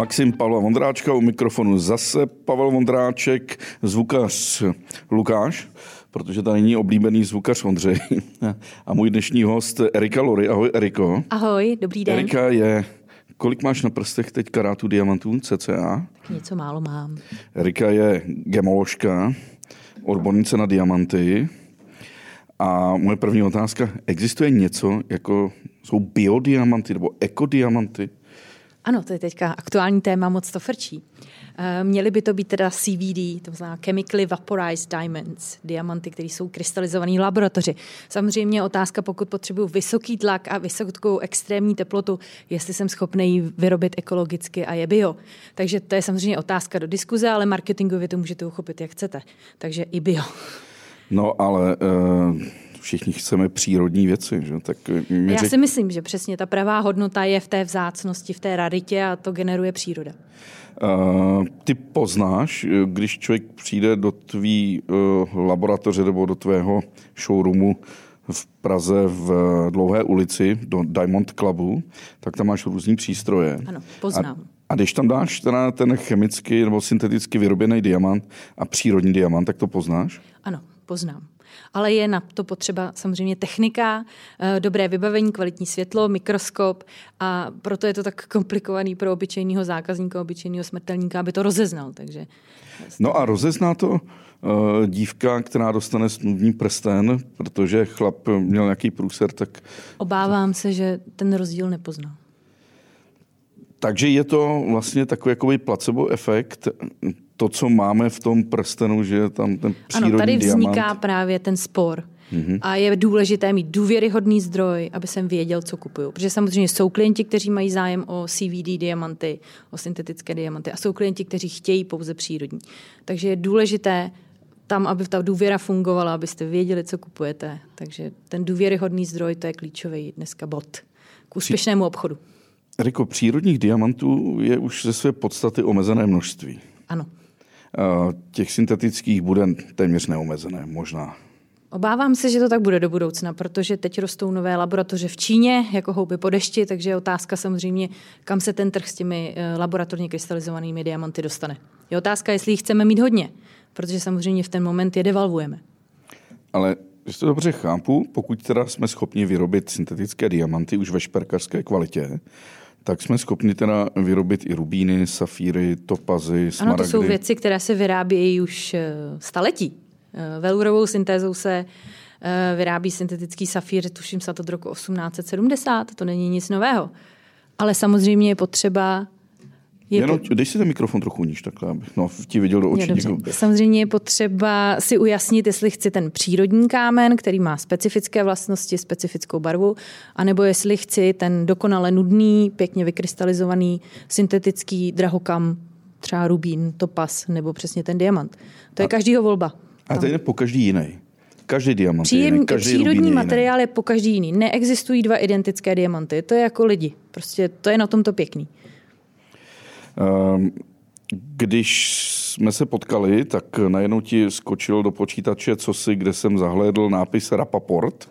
Maxim Pavla Vondráčka, u mikrofonu zase Pavel Vondráček, zvukař Lukáš, protože tady není oblíbený zvukař Ondřej. A můj dnešní host Erika Lory. Ahoj Eriko. Ahoj, dobrý den. Erika je, kolik máš na prstech teď karátů diamantů CCA? Něco málo mám. Erika je gemoložka, odbornice na diamanty. A moje první otázka, existuje něco, jako jsou biodiamanty nebo ekodiamanty? Ano, to je teďka aktuální téma, moc to frčí. Eh, měly by to být teda CVD, to znamená Chemically Vaporized Diamonds, diamanty, které jsou krystalizované v laboratoři. Samozřejmě otázka, pokud potřebuju vysoký tlak a vysokou extrémní teplotu, jestli jsem schopný ji vyrobit ekologicky a je bio. Takže to je samozřejmě otázka do diskuze, ale marketingově to můžete uchopit, jak chcete. Takže i bio. No ale uh, všichni chceme přírodní věci. Že? Tak Já řek... si myslím, že přesně ta pravá hodnota je v té vzácnosti, v té raritě a to generuje příroda. Uh, ty poznáš, když člověk přijde do tvý uh, laboratoře nebo do tvého showroomu v Praze v Dlouhé ulici do Diamond Clubu, tak tam máš různý přístroje. Ano, poznám. A, a když tam dáš teda ten chemicky nebo synteticky vyrobený diamant a přírodní diamant, tak to poznáš? Ano, poznám. Ale je na to potřeba samozřejmě technika, eh, dobré vybavení, kvalitní světlo, mikroskop a proto je to tak komplikovaný pro obyčejného zákazníka, obyčejného smrtelníka, aby to rozeznal. Takže... No a rozezná to uh, dívka, která dostane snubní prsten, protože chlap měl nějaký průser, tak... Obávám se, že ten rozdíl nepozná. Takže je to vlastně takový placebo efekt, to, co máme v tom prstenu, že je tam ten přírodní Ano, tady vzniká diamant. právě ten spor. Mm-hmm. A je důležité mít důvěryhodný zdroj, aby jsem věděl, co kupuju. Protože samozřejmě jsou klienti, kteří mají zájem o CVD diamanty, o syntetické diamanty a jsou klienti, kteří chtějí pouze přírodní. Takže je důležité tam, aby ta důvěra fungovala, abyste věděli, co kupujete. Takže ten důvěryhodný zdroj, to je klíčový dneska bod k úspěšnému obchodu. Riko, přírodních diamantů je už ze své podstaty omezené množství. Ano. Těch syntetických bude téměř neomezené, možná. Obávám se, že to tak bude do budoucna, protože teď rostou nové laboratoře v Číně, jako houby po dešti, takže je otázka samozřejmě, kam se ten trh s těmi eh, laboratorně krystalizovanými diamanty dostane. Je otázka, jestli jich chceme mít hodně, protože samozřejmě v ten moment je devalvujeme. Ale jestli to dobře chápu, pokud teda jsme schopni vyrobit syntetické diamanty už ve šperkařské kvalitě, tak jsme schopni teda vyrobit i rubíny, safíry, topazy, smaragdy. Ano, to jsou věci, které se vyrábějí už eh, staletí. Eh, velurovou syntézou se eh, vyrábí syntetický safír, tuším se to od roku 1870, to není nic nového. Ale samozřejmě je potřeba je Jenom, po... dej si ten mikrofon trochu níž, takhle, abych no, ti viděl do očí. Je, Samozřejmě je potřeba si ujasnit, jestli chci ten přírodní kámen, který má specifické vlastnosti, specifickou barvu, anebo jestli chci ten dokonale nudný, pěkně vykrystalizovaný, syntetický drahokam, třeba rubín, topas nebo přesně ten diamant. To je a, každýho volba. A to je po každý jiný. Každý diamant Příjem, je jiný, každý Přírodní materiál je, je po každý jiný. Neexistují dva identické diamanty. To je jako lidi. Prostě to je na tomto pěkný. Ehm, když jsme se potkali, tak najednou ti skočil do počítače co si, kde jsem zahlédl nápis Rapaport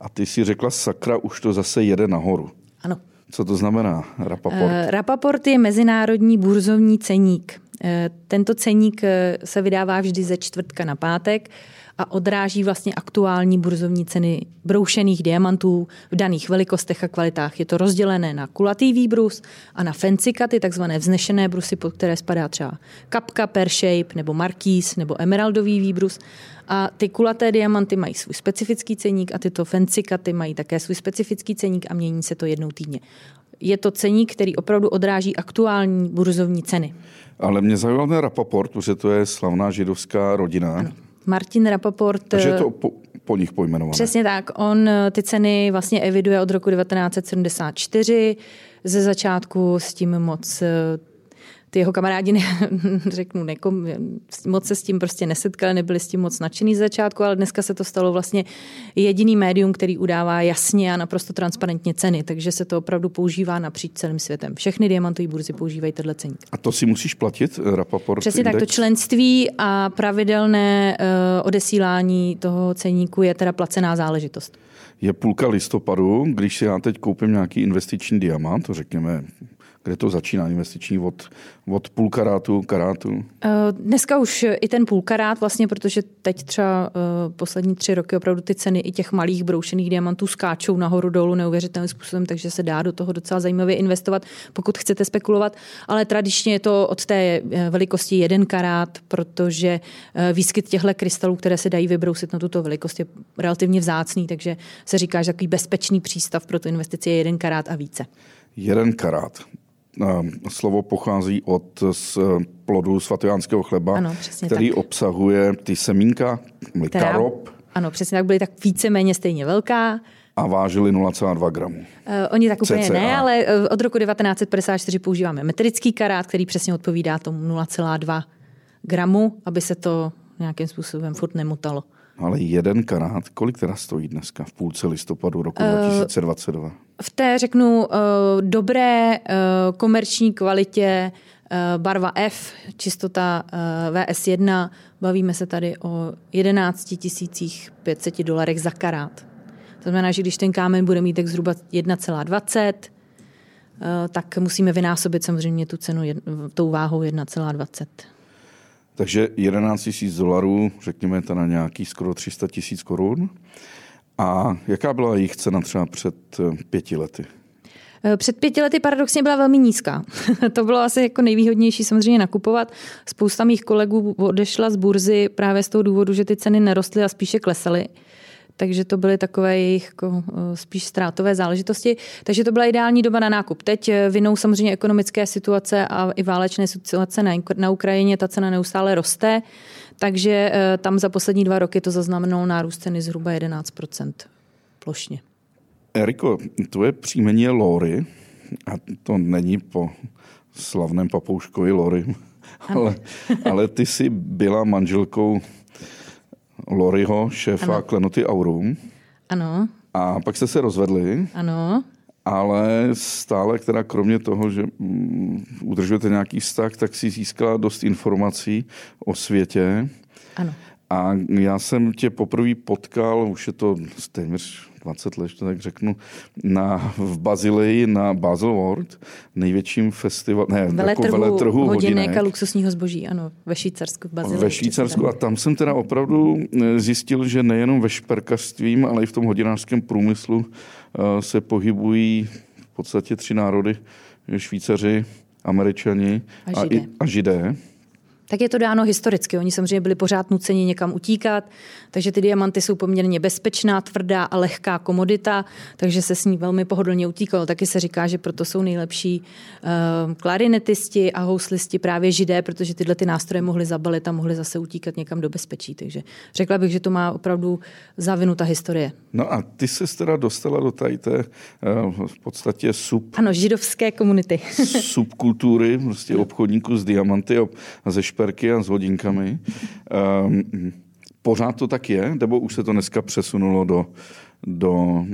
a ty si řekla, sakra, už to zase jede nahoru. Ano. Co to znamená Rapaport? Uh, Rapaport je mezinárodní burzovní ceník. Uh, tento ceník uh, se vydává vždy ze čtvrtka na pátek a odráží vlastně aktuální burzovní ceny broušených diamantů v daných velikostech a kvalitách. Je to rozdělené na kulatý výbrus a na fancy cuty, takzvané vznešené brusy, pod které spadá třeba kapka, pear shape nebo markýz nebo emeraldový výbrus. A ty kulaté diamanty mají svůj specifický ceník a tyto fancy cuty mají také svůj specifický ceník a mění se to jednou týdně. Je to ceník, který opravdu odráží aktuální burzovní ceny. Ale mě zajímal ten Rapaport, protože to je slavná židovská rodina. Ano. Martin Rapaport... Takže je to po, po nich pojmenované. Přesně tak. On eh, ty ceny vlastně eviduje od roku 1974. Ze začátku s tím moc eh, ty jeho kamarádi, ne, řeknu, nekom, moc se s tím prostě nesetkali, nebyli s tím moc nadšený z začátku, ale dneska se to stalo vlastně jediný médium, který udává jasně a naprosto transparentně ceny, takže se to opravdu používá napříč celým světem. Všechny diamantové burzy používají tenhle ceník. A to si musíš platit, eh, Rapaport Přesně index? tak, to členství a pravidelné uh, odesílání toho ceníku je teda placená záležitost. Je půlka listopadu, když si já teď koupím nějaký investiční diamant, to řekněme kde to začíná investiční od, od půl karátu, karátu? Eh, dneska už i ten půl karát vlastně, protože teď třeba uh, poslední tři roky opravdu ty ceny i těch malých broušených diamantů skáčou nahoru dolů neuvěřitelným způsobem, takže se dá do toho docela zajímavě investovat, pokud chcete spekulovat. Ale tradičně je to od té velikosti jeden karát, protože výskyt těchto krystalů, které se dají vybrousit na tuto velikost, je relativně vzácný, takže se říká, že takový bezpečný přístav pro tu investici je jeden karát a více. Jeden karát. Slovo pochází od z plodu svatojánského chleba, ano, který tak. obsahuje ty semínka, karob. Ano, přesně tak, byly tak víceméně stejně velká. A vážili 0,2 gramů. Uh, oni tak úplně CCA. ne, ale eh, od roku 1954 používáme metrický karát, který přesně odpovídá tomu 0,2 gramu, aby se to nějakým způsobem furt nemotalo. Ale jeden karát, kolik teda stojí dneska v půlce listopadu roku uh, 2022? V té, řeknu, uh, dobré uh, komerční kvalitě uh, barva F, čistota uh, VS1, bavíme se tady o 11 500 dolarech za karát. To znamená, že když ten kámen bude mít tak zhruba 1,20, tak musíme vynásobit samozřejmě tu cenu tou váhou 1,20. Takže 11 tisíc dolarů, řekněme to na nějaký skoro 300 tisíc korun. A jaká byla jejich cena třeba před eh, pěti lety? Eh, před pěti lety paradoxně byla velmi nízká. to bylo asi jako nejvýhodnější samozřejmě nakupovat. Spousta mých kolegů odešla z burzy právě z toho důvodu, že ty ceny nerostly a spíše klesaly takže to byly takové jejich jako, eh, spíš ztrátové záležitosti. Takže to byla ideální doba na nákup. Teď eh, vinou samozřejmě ekonomické situace a i válečné situace na, na Ukrajině ta cena neustále roste, takže eh, tam za poslední dva roky to zaznamenalo nárůst ceny zhruba 11% plošně. Eriko, tvoje příjmení je Lori a to není po slavném papouškovi Lori, ale, ale ty jsi byla manželkou Loriho, šéfa ano. Klenoty Aurum. Ano. A pak jste se rozvedli. Ano. Ale stále, která kromě toho, že mm, udržujete nějaký vztah, tak si získala dost informací o světě. Ano. A já jsem tě poprvé potkal, už je to téměř 20 let, to tak řeknu, na, v Bazileji na Basel World, největším festivalu, ne, veletrhu, jako veletrhu hodinek, hodinek a luxusního zboží, ano, ve Švýcarsku, v Bazileji. Ve Švýcarsku. a tam jsem teda opravdu eh, zjistil, že nejenom ve šperkařství, ale i v tom hodinářském průmyslu eh, se pohybují v podstatě tři národy, Švýcaři, Američani a, a, i, a židé tak je to dáno historicky. Oni samozřejmě byli pořád nuceni někam utíkat, takže ty diamanty jsou poměrně bezpečná, tvrdá a lehká komodita, takže se s ní velmi pohodlně utíkalo. Taky se říká, že proto jsou nejlepší uh, klarinetisti a houslisti právě židé, protože tyhle ty nástroje mohly zabalit a mohly zase utíkat někam do bezpečí. Takže řekla bych, že to má opravdu zavinuta historie. No a ty se teda dostala do tady té uh, v podstatě sub... Ano, židovské komunity. subkultury, prostě obchodníků s diamanty a ze špe šperky a s hodinkami. Um, pořád to tak je, nebo už se to dneska přesunulo do, do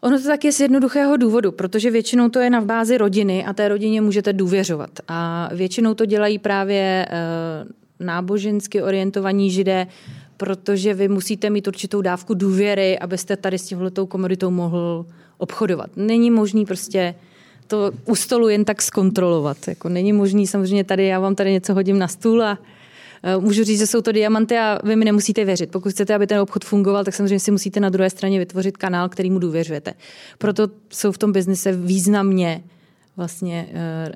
Ono to tak je z jednoduchého důvodu, protože většinou to je na bázi rodiny a té rodině můžete důvěřovat. A většinou to dělají právě uh, nábožensky orientovaní židé, protože vy musíte mít určitou dávku důvěry, abyste tady s tímhletou komoditou mohl obchodovat. Není možný prostě to u stolu jen tak zkontrolovat. Jako není možný samozřejmě tady, já vám tady něco hodím na stůl a e, Můžu říct, že jsou to diamanty a vy mi nemusíte věřit. Pokud chcete, aby ten obchod fungoval, tak samozřejmě si musíte na druhé straně vytvořit kanál, který mu důvěřujete. Proto jsou v tom biznise významně vlastně uh,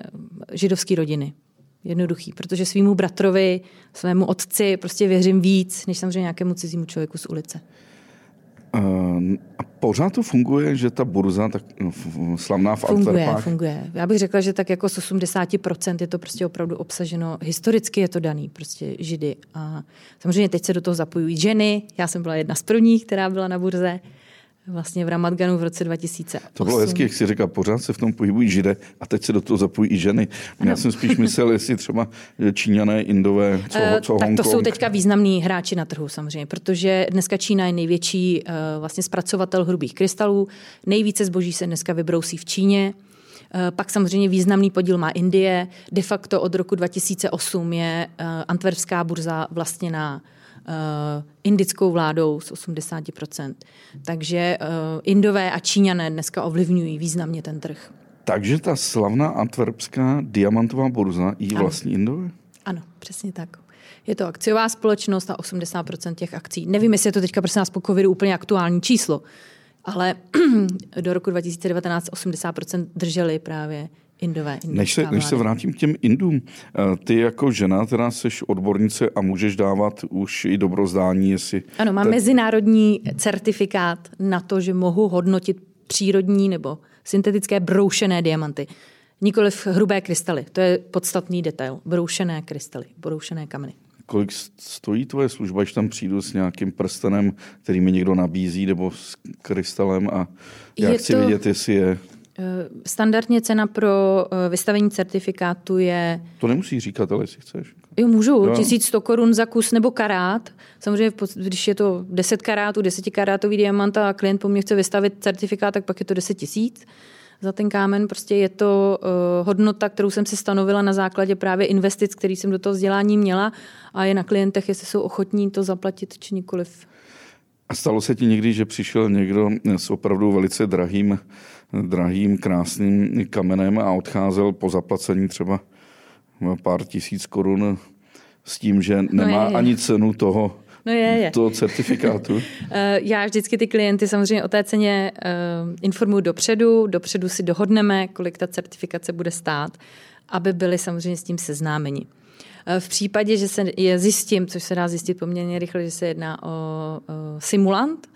židovské rodiny. Jednoduchý, protože svýmu bratrovi, svému otci prostě věřím víc, než samozřejmě nějakému cizímu člověku z ulice. A pořád to funguje, že ta burza tak no, slavná v funguje, Antwerpách? Funguje, Já bych řekla, že tak jako z 80% je to prostě opravdu obsaženo. Historicky je to daný, prostě židy. A samozřejmě teď se do toho zapojují ženy. Já jsem byla jedna z prvních, která byla na burze vlastně v Ramadganu v roce 2008. To bylo hezky, jak si říká, pořád se v tom pohybují židé a teď se do toho zapojí i ženy. Ano. Já jsem spíš myslel, jestli třeba Číňané, Indové, co, uh, co Tak to jsou teďka významní hráči na trhu samozřejmě, protože dneska Čína je největší uh, vlastně zpracovatel hrubých krystalů. Nejvíce zboží se dneska vybrousí v Číně. Eh, pak samozřejmě významný podíl má Indie. De facto od roku 2008 je antwerpská burza vlastněná indickou vládou z 80%. Takže uh, Indové a Číňané dneska ovlivňují významně ten trh. Takže ta slavná antwerpská diamantová burza jí vlastní Indové? Ano, přesně tak. Je to akciová společnost a 80% těch akcí. Nevím, jestli je to teďka prosím nás po covidu úplně aktuální číslo, ale do roku 2019 80% drželi právě Indové. Než se, než se vrátím k těm Indům, eh, ty jako žena teda jsi odbornice a můžeš dávat už i dobrozdání, jestli... Ano, mám te... mezinárodní certifikát na to, že mohu hodnotit přírodní nebo syntetické broušené diamanty. Nikoliv hrubé krystaly. To je podstatný detail. Broušené krystaly, broušené kameny. Kolik stojí tvoje služba, když tam přijdu s nějakým prstenem, který mi někdo nabízí, nebo s krystalem a já je chci to... vidět, jestli je standardně cena pro eh, vystavení certifikátu je... To nemusí říkat, ale jestli chceš. Jo, můžu. Jo. 1100 korun za kus nebo karát. Samozřejmě, když je to 10 karátů, 10 karátový diamant a klient po mně chce vystavit certifikát, tak pak je to 10 tisíc za ten kámen. Prostě je to uh, hodnota, kterou jsem si stanovila na základě právě investic, který jsem do toho vzdělání měla a je na klientech, jestli jsou ochotní to zaplatit či nikoliv. A stalo se ti někdy, že přišel někdo s opravdu velice drahým drahým, krásným kamenem a odcházel po zaplacení třeba pár tisíc korun s tím, že no nemá no je, ani cenu toho, No je, je. toho certifikátu? Eh, já vždycky ty klienty samozřejmě o té ceně eh, informuji dopředu, dopředu si dohodneme, kolik ta certifikace bude stát, aby byli samozřejmě s tím seznámeni. Eh, v případě, že se je zjistím, což se dá zjistit poměrně rychle, že se jedná o simulant,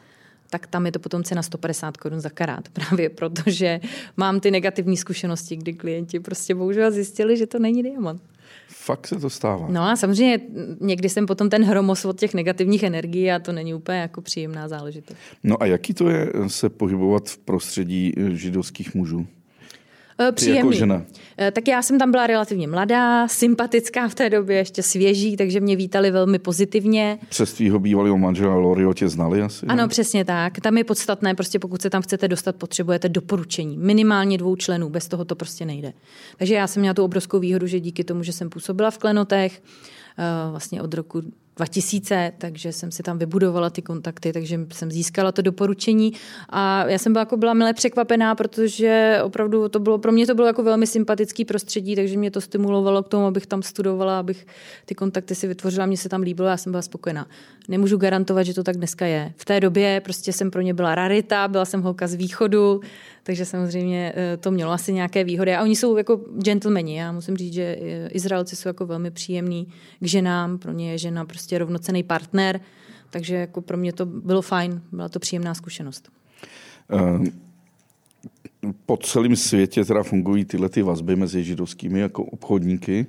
tak tam je to potom cena 150 korun za karát. Právě protože mám ty negativní zkušenosti, kdy klienti prostě bohužel zjistili, že to není diamant. Fakt se to stává. No a samozřejmě někdy jsem potom ten hromos od těch negativních energií a to není úplně jako příjemná záležitost. No a jaký to je se pohybovat v prostředí židovských mužů? Eh, příjemný. Ty jako žena. Eh, tak já jsem tam byla relativně mladá, sympatická v té době, ještě svěží, takže mě vítali velmi pozitivně. Přes tvýho bývalého manžela Lorio tě znali asi? Ano, ne? přesně tak. Tam je podstatné, prostě pokud se tam chcete dostat, potřebujete doporučení. Minimálně dvou členů, bez toho to prostě nejde. Takže já jsem měla tu obrovskou výhodu, že díky tomu, že jsem působila v Klenotech, eh, vlastně od roku 2000, takže jsem si tam vybudovala ty kontakty, takže jsem získala to doporučení a já jsem byla, jako byla milé překvapená, protože opravdu to bylo, pro mě to bylo jako velmi sympatický prostředí, takže mě to stimulovalo k tomu, abych tam studovala, abych ty kontakty si vytvořila, mně se tam líbilo, já jsem byla spokojená. Nemůžu garantovat, že to tak dneska je. V té době prostě jsem pro ně byla rarita, byla jsem holka z východu, takže samozřejmě eh, to mělo asi nějaké výhody. A oni jsou jako gentlemani. Já musím říct, že eh, Izraelci jsou jako velmi příjemní k ženám. Pro ně je žena prostě rovnocený partner. Takže jako pro mě to bylo fajn. Byla to příjemná zkušenost. Uh po celém světě teda fungují tyhle ty vazby mezi židovskými jako obchodníky.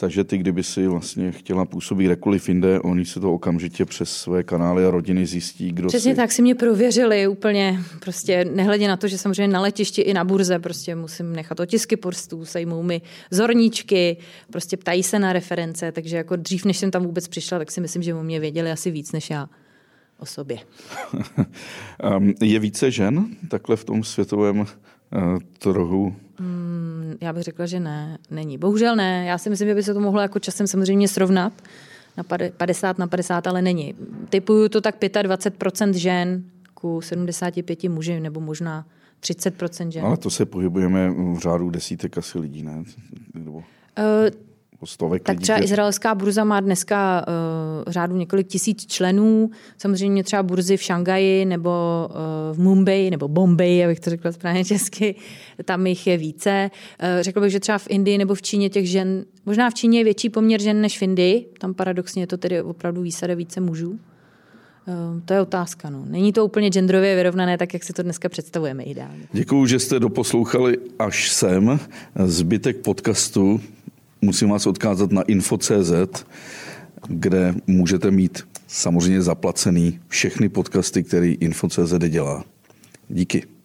Takže ty, kdyby si vlastně chtěla působit kdekoliv jinde, oni se to okamžitě přes své kanály a rodiny zjistí, kdo Přesně si... tak si mě prověřili úplně, prostě nehledě na to, že samozřejmě na letišti i na burze prostě musím nechat otisky prstů, sejmou mi zorníčky, prostě ptají se na reference, takže jako dřív, než jsem tam vůbec přišla, tak si myslím, že o mě věděli asi víc než já o sobě. je více žen takhle v tom světovém Eh, trhu? Hmm, já bych řekla, že ne, není. Bohužel ne. Já si myslím, že by se to mohlo jako časem samozřejmě srovnat na 50 na 50, ale není. Typuju to tak 25% žen ku 75 muži, nebo možná 30% žen. Ale to se pohybujeme v řádu desítek asi lidí, ne? Nebo... Uh, stovek tak třeba izraelská burza má dneska uh, řádu několik tisíc členů. Samozřejmě třeba burzy v Šangaji nebo uh, v Mumbai nebo Bombay, abych to řekla správně česky, tam jich je více. Uh, řekl bych, že třeba v Indii nebo v Číně těch žen, možná v Číně je větší poměr žen než v Indii, tam paradoxně je to tedy opravdu výsada více mužů. To je otázka. No. Není to úplně genderově vyrovnané, tak jak si to dneska představujeme ideálně. Děkuji, že jste doposlouchali až sem. Zbytek podcastu musím vás odkázat na info.cz, kde můžete mít samozřejmě zaplacený všechny podcasty, který info.cz dělá. Díky.